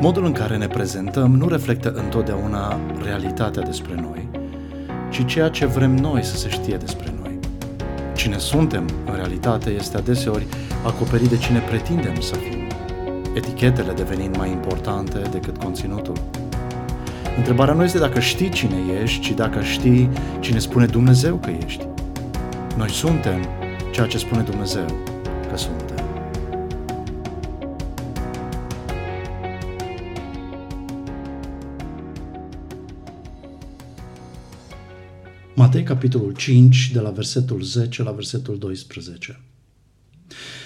Modul în care ne prezentăm nu reflectă întotdeauna realitatea despre noi, ci ceea ce vrem noi să se știe despre noi. Cine suntem, în realitate, este adeseori acoperit de cine pretindem să fim, etichetele devenind mai importante decât conținutul. Întrebarea nu este dacă știi cine ești, ci dacă știi cine spune Dumnezeu că ești. Noi suntem ceea ce spune Dumnezeu că suntem. Matei, capitolul 5, de la versetul 10 la versetul 12.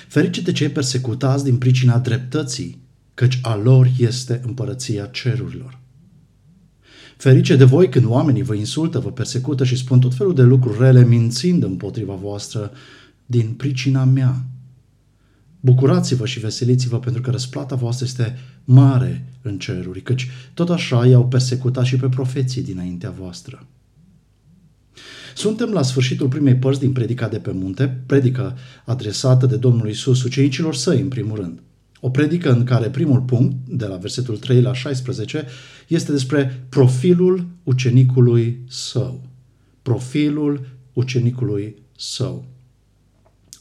Ferice de cei persecutați din pricina dreptății, căci a lor este împărăția cerurilor. Ferice de voi când oamenii vă insultă, vă persecută și spun tot felul de lucruri rele, mințind împotriva voastră din pricina mea. Bucurați-vă și veseliți-vă pentru că răsplata voastră este mare în ceruri, căci tot așa i-au persecutat și pe profeții dinaintea voastră. Suntem la sfârșitul primei părți din predica de pe munte, predică adresată de Domnul Isus ucenicilor săi în primul rând. O predică în care primul punct, de la versetul 3 la 16, este despre profilul ucenicului său. Profilul ucenicului său.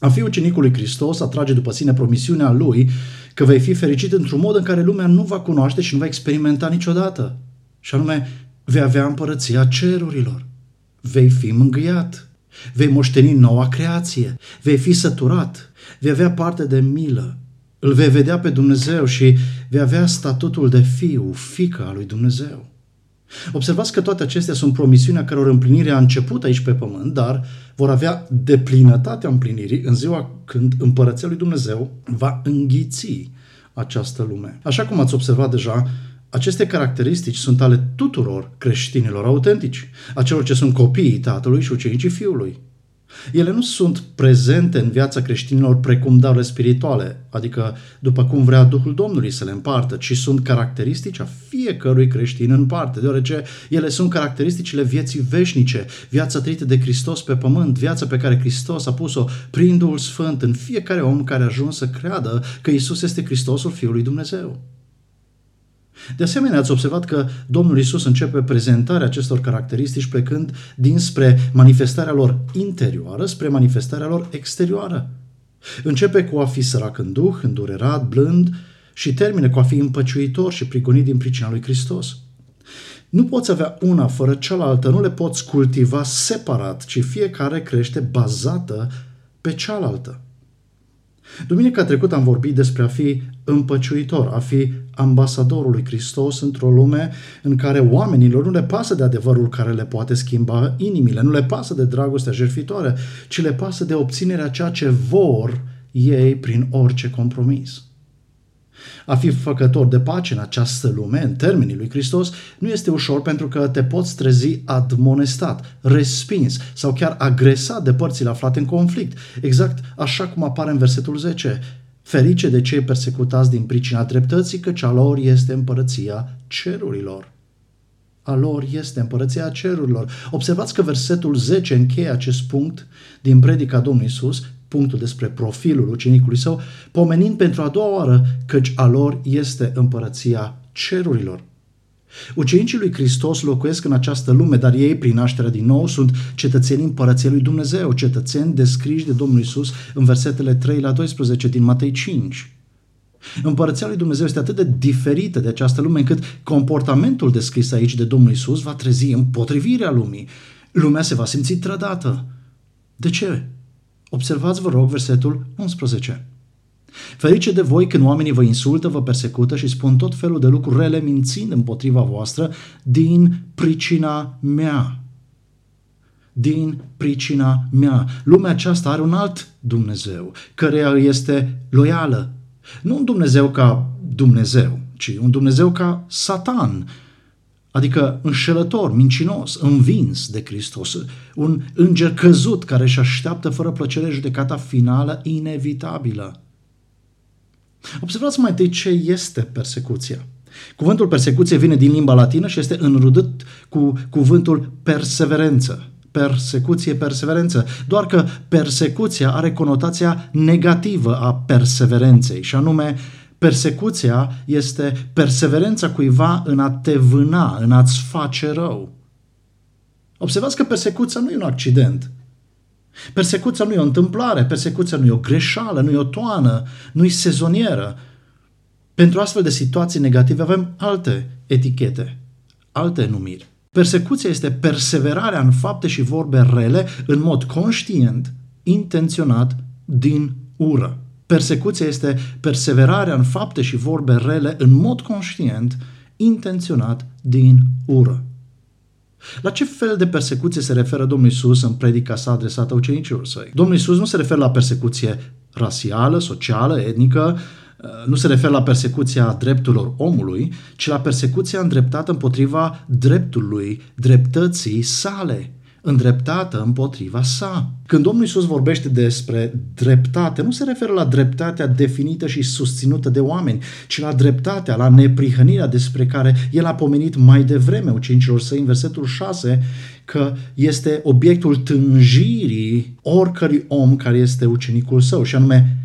A fi ucenicul lui Hristos atrage după sine promisiunea lui că vei fi fericit într-un mod în care lumea nu va cunoaște și nu va experimenta niciodată. Și anume, vei avea împărăția cerurilor vei fi mângâiat, vei moșteni noua creație, vei fi săturat, vei avea parte de milă, îl vei vedea pe Dumnezeu și vei avea statutul de fiu, fică al lui Dumnezeu. Observați că toate acestea sunt promisiunea căror împlinire a început aici pe pământ, dar vor avea deplinătatea împlinirii în ziua când împărăția lui Dumnezeu va înghiți această lume. Așa cum ați observat deja, aceste caracteristici sunt ale tuturor creștinilor autentici, a celor ce sunt copiii tatălui și ucenicii fiului. Ele nu sunt prezente în viața creștinilor precum darurile spirituale, adică după cum vrea Duhul Domnului să le împartă, ci sunt caracteristici a fiecărui creștin în parte, deoarece ele sunt caracteristicile vieții veșnice, viața trăită de Hristos pe pământ, viața pe care Hristos a pus-o prin Duhul Sfânt în fiecare om care a ajuns să creadă că Isus este Hristosul Fiului Dumnezeu. De asemenea, ați observat că Domnul Isus începe prezentarea acestor caracteristici plecând dinspre manifestarea lor interioară spre manifestarea lor exterioară. Începe cu a fi sărac în duh, îndurerat, blând și termine cu a fi împăciuitor și prigonit din pricina lui Hristos. Nu poți avea una fără cealaltă, nu le poți cultiva separat, ci fiecare crește bazată pe cealaltă. Duminica trecută am vorbit despre a fi împăciuitor, a fi ambasadorul lui Hristos într-o lume în care oamenilor nu le pasă de adevărul care le poate schimba inimile, nu le pasă de dragostea jertfitoare, ci le pasă de obținerea ceea ce vor ei prin orice compromis. A fi făcător de pace în această lume, în termenii lui Hristos, nu este ușor pentru că te poți trezi admonestat, respins sau chiar agresat de părțile aflate în conflict, exact așa cum apare în versetul 10. Ferice de cei persecutați din pricina dreptății, căci a lor este împărăția cerurilor. A lor este împărăția cerurilor. Observați că versetul 10 încheie acest punct din predica Domnului Isus, punctul despre profilul ucenicului său, pomenind pentru a doua oară căci a lor este împărăția cerurilor. Ucenicii lui Hristos locuiesc în această lume, dar ei, prin nașterea din nou, sunt cetățenii împărăției lui Dumnezeu, cetățeni descriși de Domnul Isus în versetele 3 la 12 din Matei 5. Împărăția lui Dumnezeu este atât de diferită de această lume încât comportamentul descris aici de Domnul Isus va trezi împotrivirea lumii. Lumea se va simți trădată. De ce? Observați, vă rog, versetul 11. Ferice de voi când oamenii vă insultă, vă persecută și spun tot felul de lucruri rele mințind împotriva voastră din pricina mea. Din pricina mea. Lumea aceasta are un alt Dumnezeu, căreia este loială. Nu un Dumnezeu ca Dumnezeu, ci un Dumnezeu ca Satan, adică înșelător, mincinos, învins de Hristos, un înger căzut care își așteaptă fără plăcere judecata finală inevitabilă. Observați mai întâi ce este persecuția. Cuvântul persecuție vine din limba latină și este înrudit cu cuvântul perseverență. Persecuție, perseverență. Doar că persecuția are conotația negativă a perseverenței și anume Persecuția este perseverența cuiva în a te vâna, în a-ți face rău. Observați că persecuția nu e un accident. Persecuția nu e o întâmplare, persecuția nu e o greșeală, nu e o toană, nu e sezonieră. Pentru astfel de situații negative avem alte etichete, alte numiri. Persecuția este perseverarea în fapte și vorbe rele în mod conștient, intenționat, din ură. Persecuția este perseverarea în fapte și vorbe rele în mod conștient, intenționat, din ură. La ce fel de persecuție se referă Domnul Isus în predica sa adresată ucenicilor săi? Domnul Isus nu se referă la persecuție rasială, socială, etnică, uh, nu se referă la persecuția drepturilor omului, ci la persecuția îndreptată împotriva dreptului, dreptății sale îndreptată împotriva sa. Când Domnul Isus vorbește despre dreptate, nu se referă la dreptatea definită și susținută de oameni, ci la dreptatea, la neprihănirea despre care el a pomenit mai devreme ucenicilor săi în versetul 6, că este obiectul tânjirii oricărui om care este ucenicul său, și anume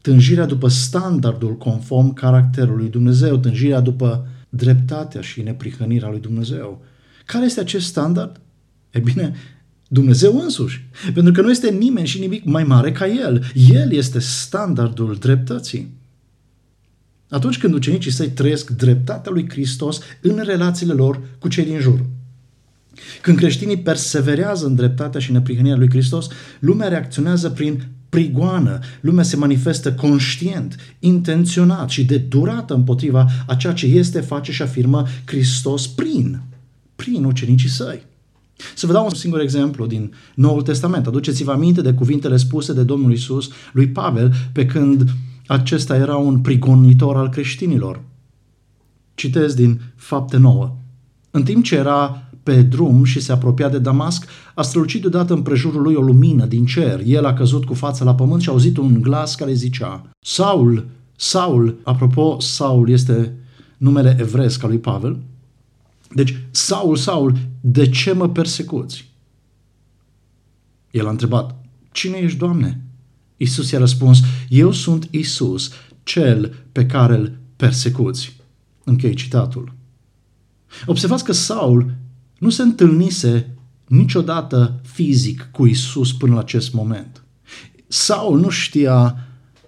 tânjirea după standardul conform caracterului Dumnezeu, tânjirea după dreptatea și neprihănirea lui Dumnezeu. Care este acest standard? E bine, Dumnezeu însuși. Pentru că nu este nimeni și nimic mai mare ca El. El este standardul dreptății. Atunci când ucenicii săi trăiesc dreptatea lui Hristos în relațiile lor cu cei din jur. Când creștinii perseverează în dreptatea și neprihănirea lui Hristos, lumea reacționează prin prigoană, lumea se manifestă conștient, intenționat și de durată împotriva a ceea ce este, face și afirmă Hristos prin, prin ucenicii săi. Să vă dau un singur exemplu din Noul Testament. Aduceți-vă aminte de cuvintele spuse de Domnul Isus lui Pavel pe când acesta era un prigonitor al creștinilor. Citez din Fapte 9. În timp ce era pe drum și se apropia de Damasc, a strălucit deodată împrejurul lui o lumină din cer. El a căzut cu fața la pământ și a auzit un glas care zicea, Saul, Saul, apropo, Saul este numele evresc al lui Pavel, deci, Saul, Saul, de ce mă persecuți? El a întrebat, cine ești, Doamne? Isus i-a răspuns, eu sunt Isus, cel pe care îl persecuți. Închei citatul. Observați că Saul nu se întâlnise niciodată fizic cu Isus până la acest moment. Saul nu știa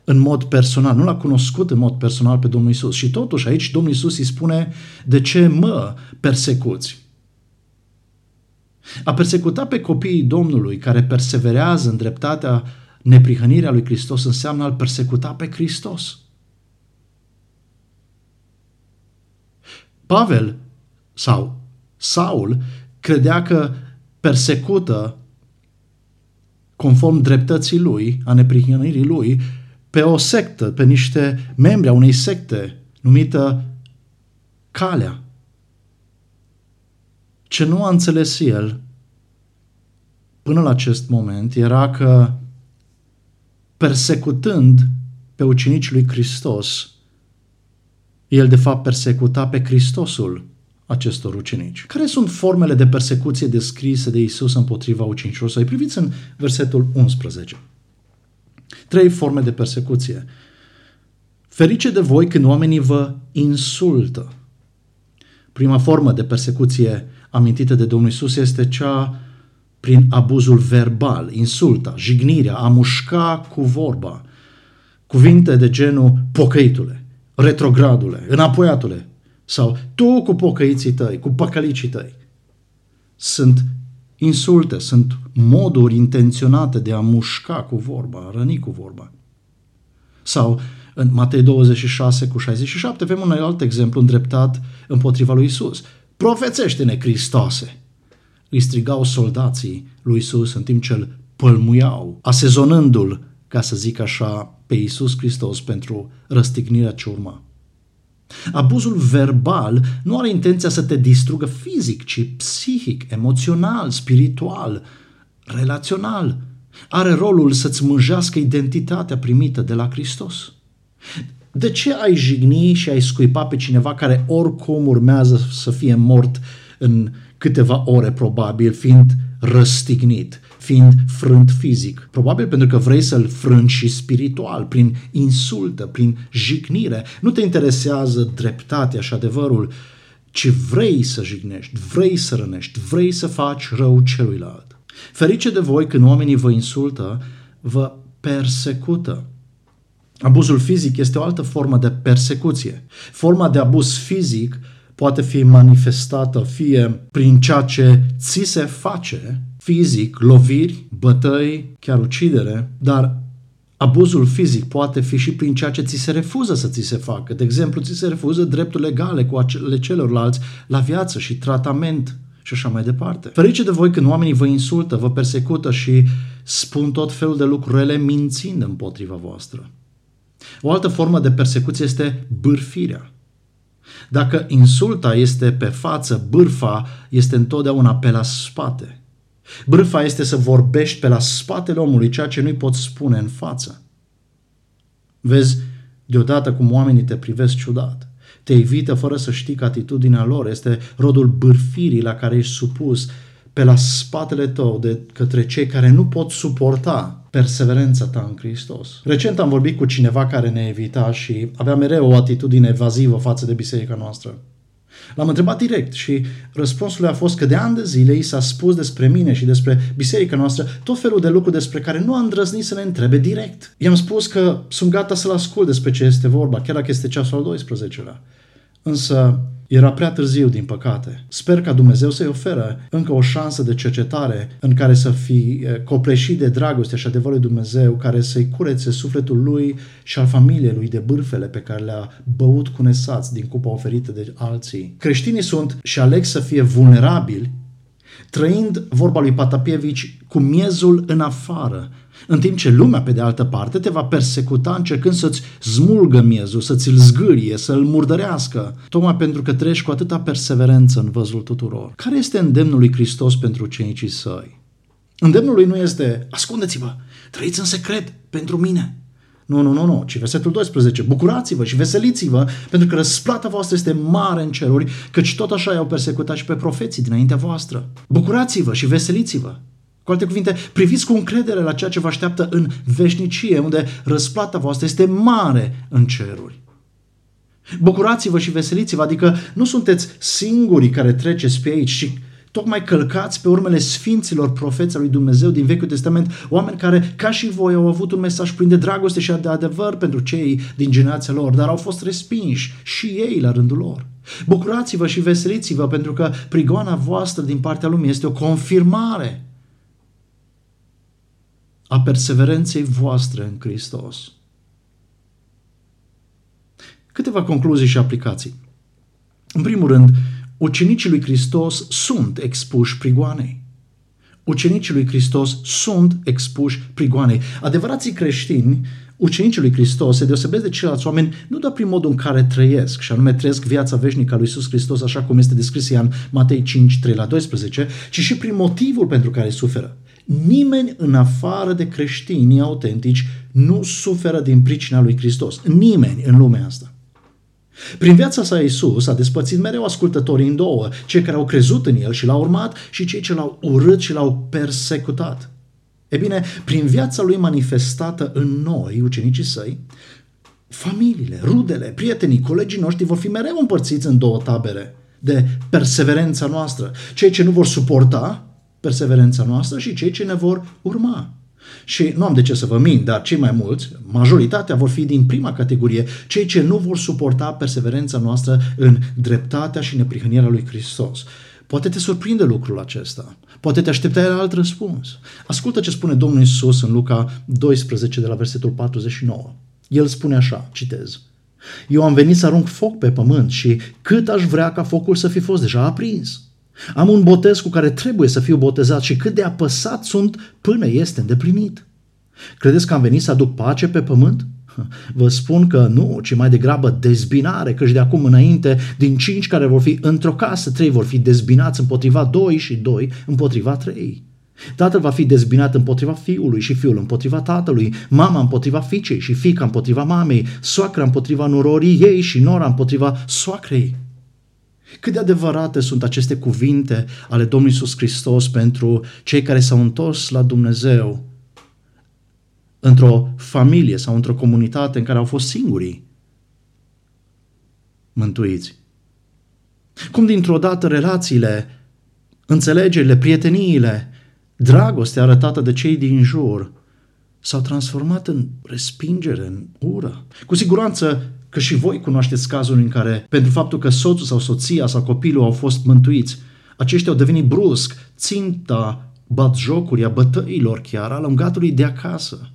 în mod personal, nu l-a cunoscut în mod personal pe Domnul Isus. Și totuși aici Domnul Isus îi spune, de ce mă persecuți? A persecuta pe copiii Domnului care perseverează în dreptatea neprihănirea lui Hristos înseamnă a-L persecuta pe Hristos. Pavel sau Saul credea că persecută conform dreptății lui, a neprihănirii lui, pe o sectă, pe niște membri a unei secte numită Calea. Ce nu a înțeles el până la acest moment era că persecutând pe ucenicii lui Hristos, el de fapt persecuta pe Hristosul acestor ucenici. Care sunt formele de persecuție descrise de Isus împotriva ucenicilor săi? Priviți în versetul 11. Trei forme de persecuție. Ferice de voi când oamenii vă insultă. Prima formă de persecuție amintită de Domnul Isus este cea prin abuzul verbal, insulta, jignirea, a mușca cu vorba. Cuvinte de genul pocăitule, retrogradule, înapoiatule sau tu cu pocăiții tăi, cu păcălicii tăi. Sunt insulte, sunt moduri intenționate de a mușca cu vorba, a răni cu vorba. Sau în Matei 26 cu 67 avem un alt exemplu îndreptat împotriva lui Isus. Profețește-ne, Hristoase! Îi strigau soldații lui Isus în timp ce îl pălmuiau, asezonându-l, ca să zic așa, pe Isus Hristos pentru răstignirea ce urma. Abuzul verbal nu are intenția să te distrugă fizic, ci psihic, emoțional, spiritual, relațional. Are rolul să-ți mânjească identitatea primită de la Hristos. De ce ai jigni și ai scuipa pe cineva care oricum urmează să fie mort în câteva ore probabil, fiind răstignit, fiind frânt fizic. Probabil pentru că vrei să-l frângi și spiritual, prin insultă, prin jignire. Nu te interesează dreptatea și adevărul, ci vrei să jignești, vrei să rănești, vrei să faci rău celuilalt. Ferice de voi când oamenii vă insultă, vă persecută. Abuzul fizic este o altă formă de persecuție. Forma de abuz fizic poate fi manifestată fie prin ceea ce ți se face fizic, loviri, bătăi, chiar ucidere, dar abuzul fizic poate fi și prin ceea ce ți se refuză să ți se facă. De exemplu, ți se refuză dreptul legale cu acele celorlalți la viață și tratament și așa mai departe. Ferice de voi când oamenii vă insultă, vă persecută și spun tot felul de lucruri rele mințind împotriva voastră. O altă formă de persecuție este bârfirea. Dacă insulta este pe față, bârfa este întotdeauna pe la spate. Bârfa este să vorbești pe la spatele omului ceea ce nu-i poți spune în față. Vezi deodată cum oamenii te privesc ciudat. Te evită fără să știi că atitudinea lor este rodul bârfirii la care ești supus pe la spatele tău de către cei care nu pot suporta perseverența ta în Hristos. Recent am vorbit cu cineva care ne evita și avea mereu o atitudine evazivă față de biserica noastră. L-am întrebat direct și răspunsul a fost că de ani de zile i s-a spus despre mine și despre biserica noastră tot felul de lucruri despre care nu am îndrăznit să ne întrebe direct. I-am spus că sunt gata să-l ascult despre ce este vorba, chiar dacă este ceasul al 12-lea. Însă era prea târziu, din păcate. Sper ca Dumnezeu să-i oferă încă o șansă de cercetare în care să fi copleșit de dragoste și adevărul lui Dumnezeu, care să-i curețe sufletul lui și al familiei lui de bârfele pe care le-a băut cu nesați din cupa oferită de alții. Creștinii sunt și aleg să fie vulnerabili, trăind, vorba lui Patapievici, cu miezul în afară, în timp ce lumea, pe de altă parte, te va persecuta încercând să-ți smulgă miezul, să ți-l zgârie, să-l murdărească, tocmai pentru că treci cu atâta perseverență în văzul tuturor. Care este îndemnul lui Hristos pentru cenicii săi? Îndemnul lui nu este, ascundeți-vă, trăiți în secret pentru mine. Nu, nu, nu, nu, ci versetul 12. Bucurați-vă și veseliți-vă, pentru că răsplata voastră este mare în ceruri, căci tot așa i-au persecutat și pe profeții dinaintea voastră. Bucurați-vă și veseliți-vă. Cu alte cuvinte, priviți cu încredere la ceea ce vă așteaptă în veșnicie, unde răsplata voastră este mare în ceruri. Bucurați-vă și veseliți-vă, adică nu sunteți singurii care treceți pe aici, ci tocmai călcați pe urmele sfinților profeților lui Dumnezeu din Vechiul Testament, oameni care, ca și voi, au avut un mesaj plin de dragoste și de adevăr pentru cei din generația lor, dar au fost respinși și ei la rândul lor. Bucurați-vă și veseliți-vă pentru că prigoana voastră din partea lumii este o confirmare a perseverenței voastre în Hristos. Câteva concluzii și aplicații. În primul rând, ucenicii lui Hristos sunt expuși prigoanei. Ucenicii lui Hristos sunt expuși prigoanei. Adevărații creștini, ucenicii lui Hristos, se deosebesc de ceilalți oameni nu doar prin modul în care trăiesc, și anume trăiesc viața veșnică a lui Iisus Hristos, așa cum este descris în Matei 5, 3 la 12, ci și prin motivul pentru care suferă. Nimeni în afară de creștinii autentici nu suferă din pricina lui Hristos. Nimeni în lumea asta. Prin viața sa Iisus a despățit mereu ascultătorii în două, cei care au crezut în El și l-au urmat și cei ce l-au urât și l-au persecutat. E bine, prin viața lui manifestată în noi, ucenicii săi, familiile, rudele, prietenii, colegii noștri vor fi mereu împărțiți în două tabere de perseverența noastră. Cei ce nu vor suporta perseverența noastră și cei ce ne vor urma. Și nu am de ce să vă mint, dar cei mai mulți, majoritatea vor fi din prima categorie, cei ce nu vor suporta perseverența noastră în dreptatea și neprihănirea lui Hristos. Poate te surprinde lucrul acesta. Poate te așteptai la alt răspuns. Ascultă ce spune Domnul Isus în Luca 12 de la versetul 49. El spune așa, citez. Eu am venit să arunc foc pe pământ și cât aș vrea ca focul să fi fost deja aprins. Am un botez cu care trebuie să fiu botezat și cât de apăsat sunt până este îndeplinit. Credeți că am venit să aduc pace pe pământ? Vă spun că nu, ci mai degrabă dezbinare, căci de acum înainte, din cinci care vor fi într-o casă, trei vor fi dezbinați împotriva doi și doi împotriva trei. Tatăl va fi dezbinat împotriva fiului și fiul împotriva tatălui, mama împotriva fiicei și fica împotriva mamei, soacra împotriva nurorii ei și nora împotriva soacrei. Cât de adevărate sunt aceste cuvinte ale Domnului Iisus Hristos pentru cei care s-au întors la Dumnezeu într-o familie sau într-o comunitate în care au fost singurii mântuiți. Cum dintr-o dată relațiile, înțelegerile, prieteniile, dragostea arătată de cei din jur s-au transformat în respingere, în ură. Cu siguranță că și voi cunoașteți cazuri în care, pentru faptul că soțul sau soția sau copilul au fost mântuiți, aceștia au devenit brusc ținta batjocuri, a bătăilor chiar, al ungatului de acasă.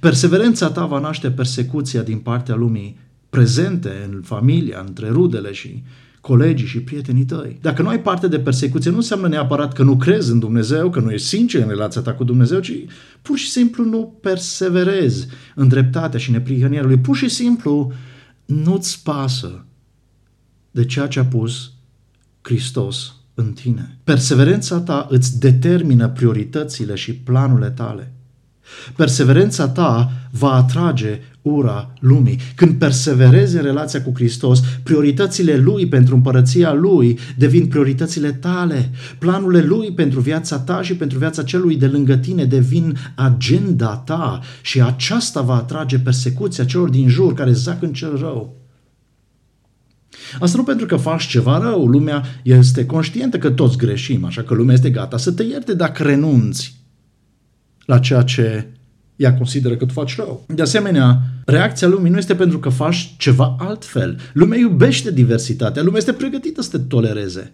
Perseverența ta va naște persecuția din partea lumii prezente în familia, între rudele și colegii și prietenii tăi. Dacă nu ai parte de persecuție, nu înseamnă neapărat că nu crezi în Dumnezeu, că nu ești sincer în relația ta cu Dumnezeu, ci pur și simplu nu perseverezi în dreptatea și neprihănirea lui. Pur și simplu nu-ți pasă de ceea ce a pus Hristos în tine. Perseverența ta îți determină prioritățile și planurile tale. Perseverența ta va atrage ura lumii. Când perseverezi în relația cu Hristos, prioritățile Lui pentru împărăția Lui devin prioritățile tale. Planurile Lui pentru viața ta și pentru viața celui de lângă tine devin agenda ta și aceasta va atrage persecuția celor din jur care zac în cel rău. Asta nu pentru că faci ceva rău, lumea este conștientă că toți greșim, așa că lumea este gata să te ierte dacă renunți la ceea ce ea consideră că tu faci rău. De asemenea, reacția lumii nu este pentru că faci ceva altfel. Lumea iubește diversitatea, lumea este pregătită să te tolereze.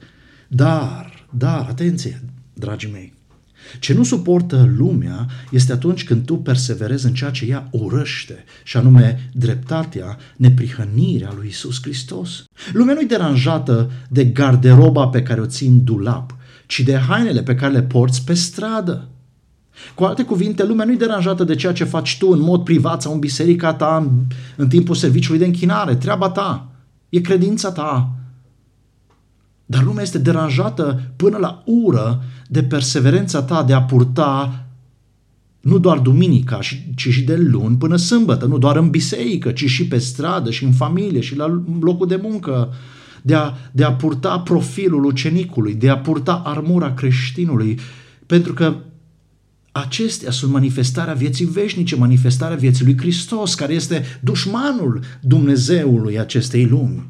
Dar, dar, atenție, dragii mei, ce nu suportă lumea este atunci când tu perseverezi în ceea ce ea urăște, și anume dreptatea, neprihănirea lui Isus Hristos. Lumea nu-i deranjată de garderoba pe care o țin dulap, ci de hainele pe care le porți pe stradă. Cu alte cuvinte, lumea nu-i deranjată de ceea ce faci tu în mod privat sau în biserica ta în, în timpul serviciului de închinare. Treaba ta. E credința ta. Dar lumea este deranjată până la ură de perseverența ta de a purta nu doar duminica, ci și de luni până sâmbătă, nu doar în biserică, ci și pe stradă și în familie și la locul de muncă, de a, de a purta profilul ucenicului, de a purta armura creștinului, pentru că Acestea sunt manifestarea vieții veșnice, manifestarea vieții lui Hristos, care este dușmanul Dumnezeului acestei lumi.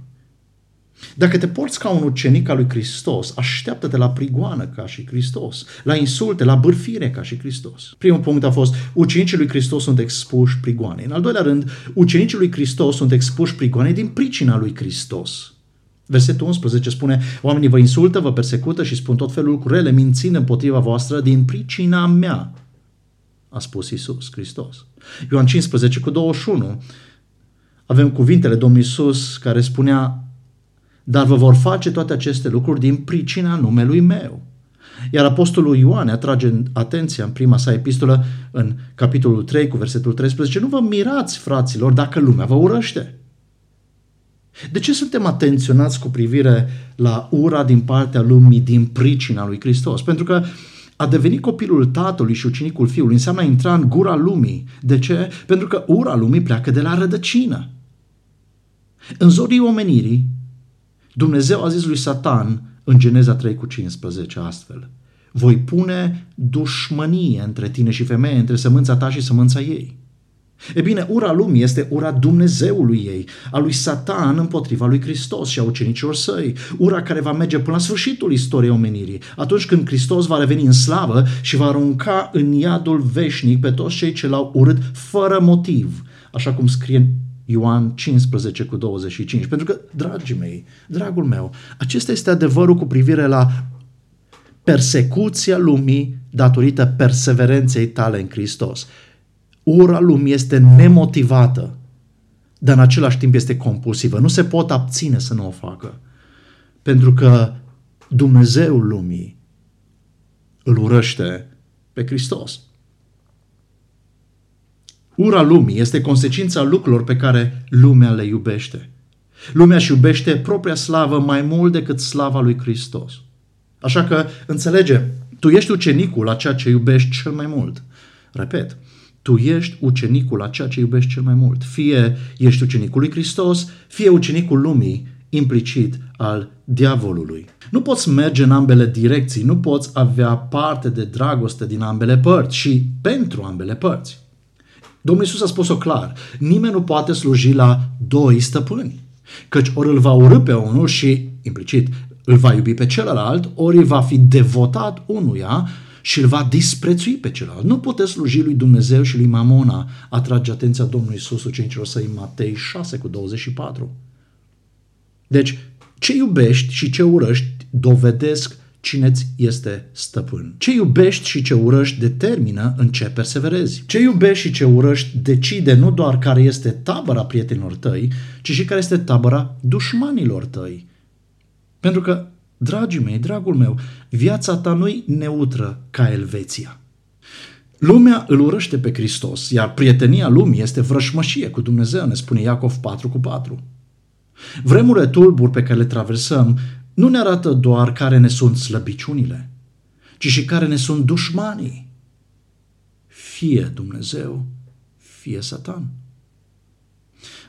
Dacă te porți ca un ucenic al lui Hristos, așteaptă-te la prigoană ca și Hristos, la insulte, la bârfire ca și Hristos. Primul punct a fost, ucenicii lui Hristos sunt expuși prigoanei. În al doilea rând, ucenicii lui Hristos sunt expuși prigoanei din pricina lui Hristos. Versetul 11 spune, oamenii vă insultă, vă persecută și spun tot felul rele, mințind împotriva voastră din pricina mea, a spus Isus Hristos. Ioan 15 cu 21 avem cuvintele Domnului Isus care spunea, dar vă vor face toate aceste lucruri din pricina numelui meu. Iar Apostolul Ioan atrage atenția în prima sa epistolă, în capitolul 3 cu versetul 13, nu vă mirați, fraților, dacă lumea vă urăște. De ce suntem atenționați cu privire la ura din partea lumii din pricina lui Hristos? Pentru că a deveni copilul tatălui și ucenicul fiului înseamnă a intra în gura lumii. De ce? Pentru că ura lumii pleacă de la rădăcină. În zorii omenirii, Dumnezeu a zis lui Satan în Geneza 3 cu 15 astfel. Voi pune dușmănie între tine și femeie, între sămânța ta și sămânța ei. E bine, ura lumii este ura Dumnezeului ei, a lui Satan împotriva lui Hristos și a ucenicilor săi. Ura care va merge până la sfârșitul istoriei omenirii, atunci când Hristos va reveni în slavă și va arunca în iadul veșnic pe toți cei ce l-au urât fără motiv, așa cum scrie Ioan 15 cu 25. Pentru că, dragii mei, dragul meu, acesta este adevărul cu privire la persecuția lumii datorită perseverenței tale în Hristos. Ura lumii este nemotivată, dar în același timp este compulsivă. Nu se pot abține să nu o facă. Pentru că Dumnezeul lumii îl urăște pe Hristos. Ura lumii este consecința lucrurilor pe care lumea le iubește. Lumea își iubește propria slavă mai mult decât slava lui Hristos. Așa că, înțelege, tu ești ucenicul la ceea ce iubești cel mai mult. Repet, tu ești ucenicul a ceea ce iubești cel mai mult. Fie ești ucenicul lui Hristos, fie ucenicul lumii, implicit al diavolului. Nu poți merge în ambele direcții, nu poți avea parte de dragoste din ambele părți și pentru ambele părți. Domnul Iisus a spus-o clar, nimeni nu poate sluji la doi stăpâni, căci ori îl va urâ pe unul și, implicit, îl va iubi pe celălalt, ori va fi devotat unuia și îl va disprețui pe celălalt. Nu puteți sluji lui Dumnezeu și lui Mamona, atrage atenția Domnului Iisus ucenicilor săi în Matei 6 cu 24. Deci, ce iubești și ce urăști dovedesc cine ți este stăpân. Ce iubești și ce urăști determină în ce perseverezi. Ce iubești și ce urăști decide nu doar care este tabăra prietenilor tăi, ci și care este tabăra dușmanilor tăi. Pentru că, dragii mei, dragul meu, viața ta nu-i neutră ca Elveția. Lumea îl urăște pe Hristos, iar prietenia lumii este vrășmășie cu Dumnezeu, ne spune Iacov 4 cu 4. Vremurile tulburi pe care le traversăm nu ne arată doar care ne sunt slăbiciunile, ci și care ne sunt dușmanii. Fie Dumnezeu, fie Satan.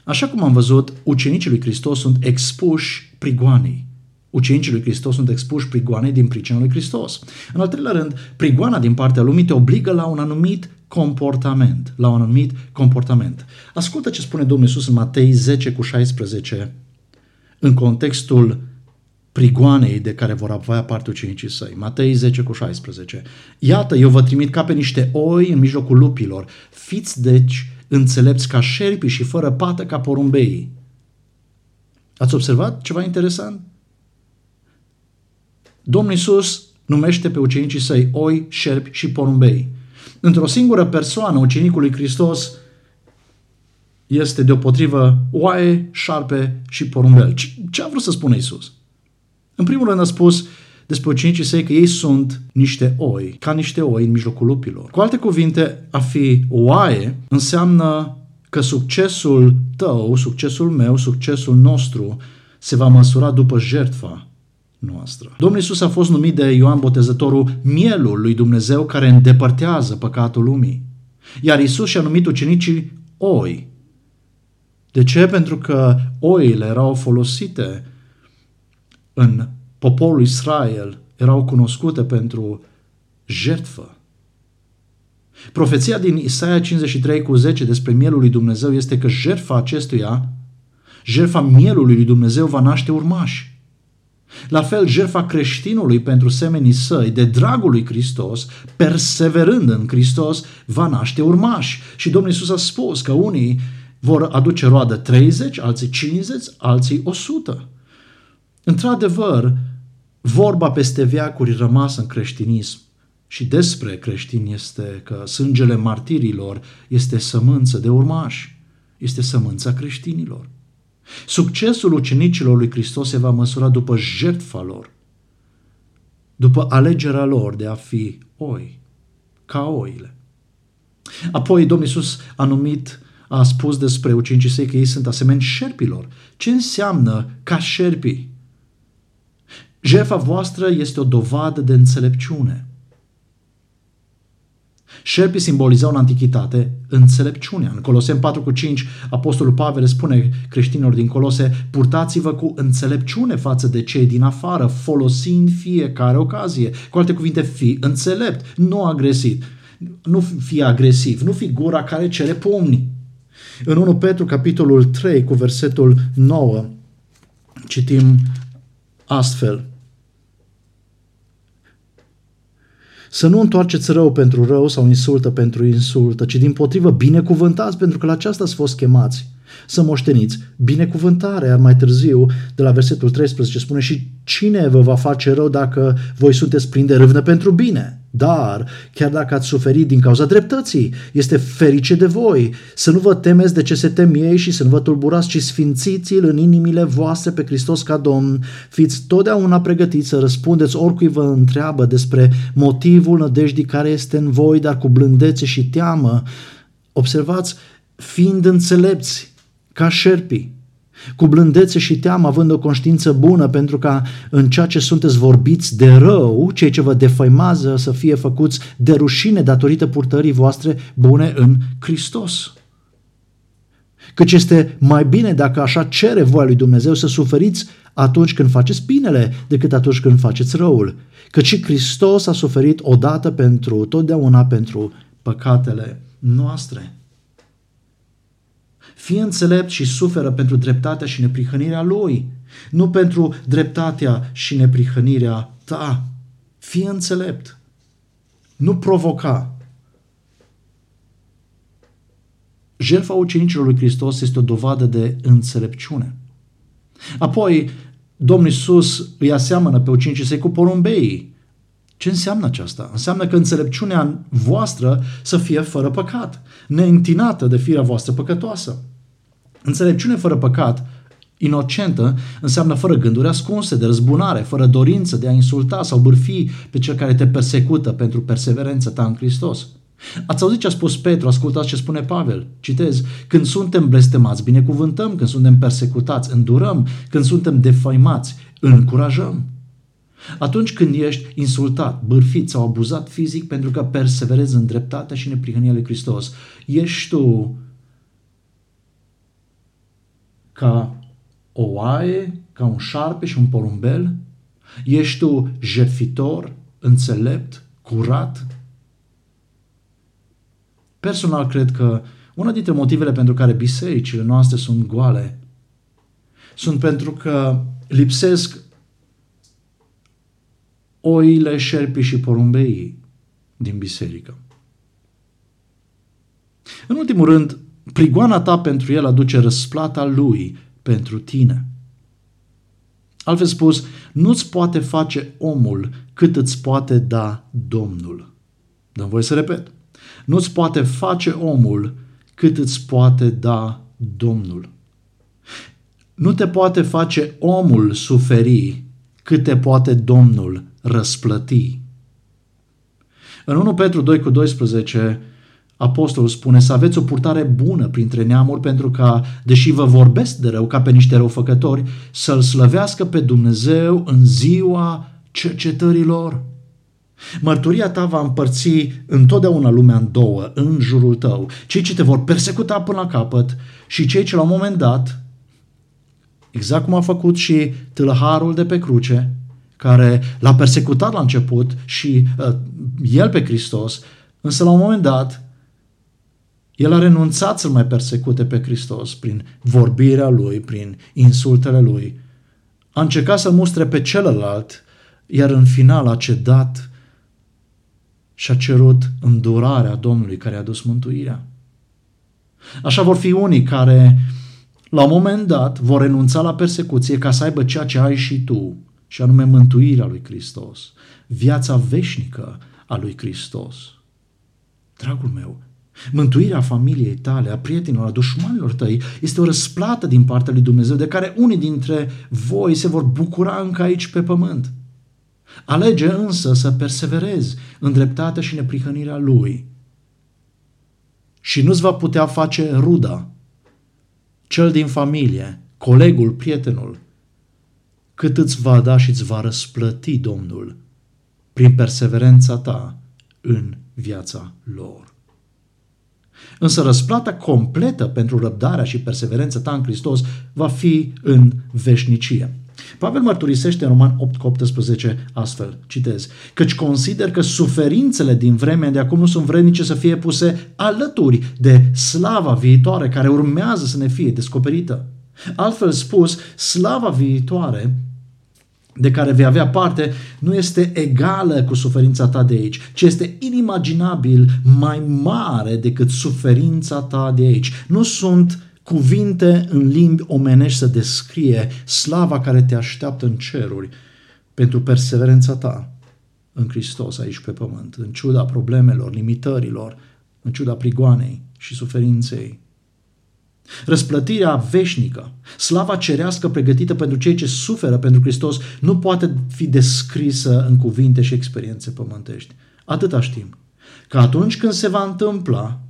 Așa cum am văzut, ucenicii lui Hristos sunt expuși prigoanei. Ucenicii lui Hristos sunt expuși prigoanei din pricina lui Hristos. În al treilea rând, prigoana din partea lumii te obligă la un anumit comportament. La un anumit comportament. Ascultă ce spune Domnul Iisus în Matei 10 cu 16 în contextul prigoanei de care vor avea parte ucenicii săi. Matei 10 cu 16. Iată, eu vă trimit ca pe niște oi în mijlocul lupilor. Fiți deci înțelepți ca șerpii și fără pată ca porumbeii. Ați observat ceva interesant? Domnul Iisus numește pe ucenicii săi oi, șerpi și porumbei. Într-o singură persoană, ucenicul lui Hristos este deopotrivă oaie, șarpe și porumbel. Ce a vrut să spună Iisus? În primul rând a spus despre ucenicii săi că ei sunt niște oi, ca niște oi în mijlocul lupilor. Cu alte cuvinte, a fi oaie înseamnă că succesul tău, succesul meu, succesul nostru se va măsura după jertfa noastră. Domnul Iisus a fost numit de Ioan Botezătorul mielul lui Dumnezeu care îndepărtează păcatul lumii. Iar Iisus și-a numit ucenicii oi. De ce? Pentru că oile erau folosite în poporul Israel erau cunoscute pentru jertfă. Profeția din Isaia 53 cu 10 despre mielul lui Dumnezeu este că jertfa acestuia, jertfa mielului lui Dumnezeu va naște urmași. La fel, jertfa creștinului pentru semenii săi, de dragul lui Hristos, perseverând în Hristos, va naște urmași. Și Domnul Iisus a spus că unii vor aduce roadă 30, alții 50, alții 100. Într-adevăr, vorba peste veacuri rămasă în creștinism și despre creștini este că sângele martirilor este sămânță de urmași, este sămânța creștinilor. Succesul ucenicilor lui Hristos se va măsura după jertfa lor, după alegerea lor de a fi oi, ca oile. Apoi Domnul Iisus a numit, a spus despre ucenicii săi că ei sunt asemeni șerpilor. Ce înseamnă ca șerpii? Jertfa voastră este o dovadă de înțelepciune. Șerpii simbolizau în antichitate înțelepciunea. În Colosem 4 cu 5, Apostolul Pavel spune creștinilor din Colose, purtați-vă cu înțelepciune față de cei din afară, folosind fiecare ocazie. Cu alte cuvinte, fi înțelept, nu agresiv. Nu fi agresiv, nu fi gura care cere pumni. În 1 Petru, capitolul 3, cu versetul 9, citim astfel. Să nu întoarceți rău pentru rău sau insultă pentru insultă, ci din potrivă binecuvântați pentru că la aceasta ați fost chemați să moșteniți binecuvântare, iar mai târziu, de la versetul 13, spune și cine vă va face rău dacă voi sunteți plini de râvnă pentru bine? Dar, chiar dacă ați suferit din cauza dreptății, este ferice de voi. Să nu vă temeți de ce se tem ei și să nu vă tulburați, ci sfințiți-l în inimile voastre pe Hristos ca Domn. Fiți totdeauna pregătiți să răspundeți oricui vă întreabă despre motivul nădejdii care este în voi, dar cu blândețe și teamă. Observați, fiind înțelepți ca șerpii, cu blândețe și teamă, având o conștiință bună, pentru ca în ceea ce sunteți vorbiți de rău, cei ce vă defăimează să fie făcuți de rușine datorită purtării voastre bune în Hristos. Căci este mai bine dacă așa cere voia lui Dumnezeu să suferiți atunci când faceți binele decât atunci când faceți răul. Căci și Hristos a suferit odată pentru totdeauna pentru păcatele noastre. Fie înțelept și suferă pentru dreptatea și neprihănirea lui, nu pentru dreptatea și neprihănirea ta. Fie înțelept. Nu provoca. Jertfa ucenicilor lui Hristos este o dovadă de înțelepciune. Apoi, Domnul Iisus îi aseamănă pe ucenicii săi cu porumbeii. Ce înseamnă aceasta? Înseamnă că înțelepciunea voastră să fie fără păcat, neîntinată de firea voastră păcătoasă. Înțelepciune fără păcat, inocentă, înseamnă fără gânduri ascunse de răzbunare, fără dorință de a insulta sau bârfi pe cel care te persecută pentru perseverența ta în Hristos. Ați auzit ce a spus Petru, ascultați ce spune Pavel. Citez, când suntem blestemați, binecuvântăm, când suntem persecutați, îndurăm, când suntem defăimați, încurajăm. Atunci când ești insultat, bârfit sau abuzat fizic pentru că perseverezi în dreptatea și neprihănia lui Hristos, ești tu ca o oaie, ca un șarpe și un porumbel? Ești tu jertfitor, înțelept, curat? Personal cred că una dintre motivele pentru care bisericile noastre sunt goale sunt pentru că lipsesc oile, șerpii și porumbeii din biserică. În ultimul rând, prigoana ta pentru el aduce răsplata lui pentru tine. Altfel spus, nu-ți poate face omul cât îți poate da Domnul. Dăm voie să repet. Nu-ți poate face omul cât îți poate da Domnul. Nu te poate face omul suferi cât te poate Domnul răsplăti. În 1 Petru 2 cu 12, Apostolul spune să aveți o purtare bună printre neamuri pentru ca, deși vă vorbesc de rău ca pe niște răufăcători, să-L slăvească pe Dumnezeu în ziua cercetărilor. Mărturia ta va împărți întotdeauna lumea în două, în jurul tău. Cei ce te vor persecuta până la capăt și cei ce la un moment dat, exact cum a făcut și tâlharul de pe cruce, care l-a persecutat la început și uh, el pe Hristos, însă la un moment dat el a renunțat să-l mai persecute pe Hristos prin vorbirea lui, prin insultele lui. A încercat să mustre pe celălalt, iar în final a cedat și a cerut îndurarea Domnului care a dus mântuirea. Așa vor fi unii care, la un moment dat, vor renunța la persecuție ca să aibă ceea ce ai și tu, și anume mântuirea lui Hristos, viața veșnică a lui Hristos. Dragul meu, Mântuirea familiei tale, a prietenilor, a dușmanilor tăi este o răsplată din partea lui Dumnezeu de care unii dintre voi se vor bucura încă aici pe pământ. Alege însă să perseverezi în dreptatea și neprihănirea Lui. Și nu-ți va putea face ruda, cel din familie, colegul, prietenul, cât îți va da și îți va răsplăti Domnul prin perseverența ta în viața lor. Însă răsplata completă pentru răbdarea și perseverența ta în Hristos va fi în veșnicie. Pavel mărturisește în Roman 8 18 astfel, citez, căci consider că suferințele din vremea de acum nu sunt vrednice să fie puse alături de slava viitoare care urmează să ne fie descoperită. Altfel spus, slava viitoare de care vei avea parte nu este egală cu suferința ta de aici, ci este inimaginabil mai mare decât suferința ta de aici. Nu sunt cuvinte în limbi omenești să descrie slava care te așteaptă în ceruri pentru perseverența ta în Hristos aici pe pământ, în ciuda problemelor, limitărilor, în ciuda prigoanei și suferinței. Răsplătirea veșnică, slava cerească pregătită pentru cei ce suferă pentru Hristos, nu poate fi descrisă în cuvinte și experiențe pământești. Atâta știm. Că atunci când se va întâmpla,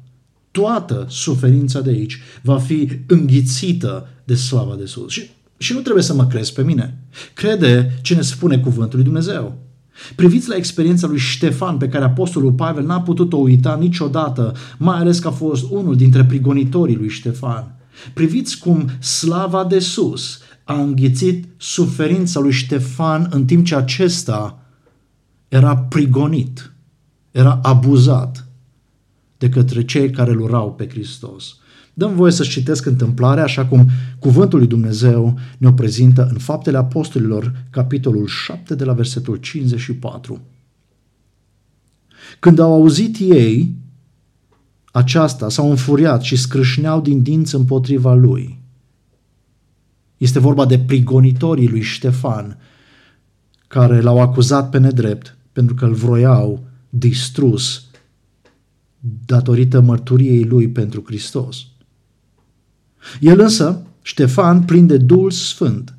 toată suferința de aici va fi înghițită de slava de sus. Și, și nu trebuie să mă crezi pe mine. Crede ce ne spune cuvântul lui Dumnezeu. Priviți la experiența lui Ștefan pe care apostolul Pavel n-a putut-o uita niciodată, mai ales că a fost unul dintre prigonitorii lui Ștefan. Priviți cum slava de sus a înghițit suferința lui Ștefan în timp ce acesta era prigonit, era abuzat de către cei care îl urau pe Hristos. Dăm voie să citesc întâmplarea așa cum cuvântul lui Dumnezeu ne-o prezintă în Faptele Apostolilor, capitolul 7 de la versetul 54. Când au auzit ei aceasta, s-au înfuriat și scrâșneau din dinți împotriva lui. Este vorba de prigonitorii lui Ștefan, care l-au acuzat pe nedrept pentru că îl vroiau distrus datorită mărturiei lui pentru Hristos. El însă, Ștefan, plin de Duhul Sfânt,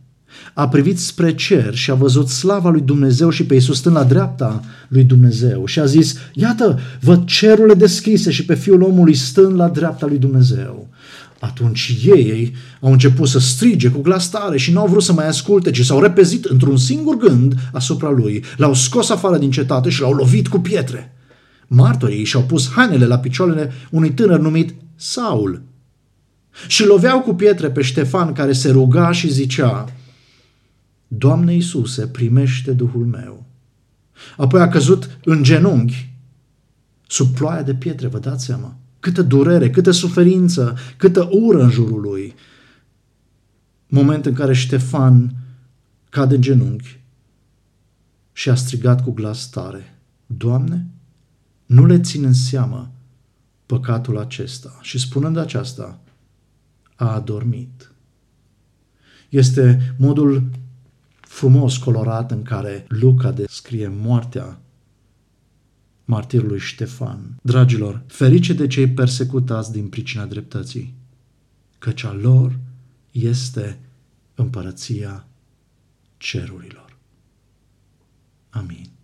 a privit spre cer și a văzut slava lui Dumnezeu și pe Iisus stând la dreapta lui Dumnezeu și a zis, iată, văd cerurile deschise și pe Fiul omului stând la dreapta lui Dumnezeu. Atunci ei au început să strige cu glas tare și nu au vrut să mai asculte, ci s-au repezit într-un singur gând asupra lui. L-au scos afară din cetate și l-au lovit cu pietre. Martorii și-au pus hainele la picioarele unui tânăr numit Saul. Și loveau cu pietre pe Ștefan care se ruga și zicea, Doamne Iisuse, primește Duhul meu. Apoi a căzut în genunchi sub ploaia de pietre, vă dați seama? Câtă durere, câtă suferință, câtă ură în jurul lui. Moment în care Ștefan cade în genunchi și a strigat cu glas tare, Doamne, nu le țin în seamă păcatul acesta. Și spunând aceasta, a adormit. Este modul frumos colorat în care Luca descrie moartea martirului Ștefan. Dragilor, ferice de cei persecutați din pricina dreptății, căci a lor este împărăția cerurilor. Amin.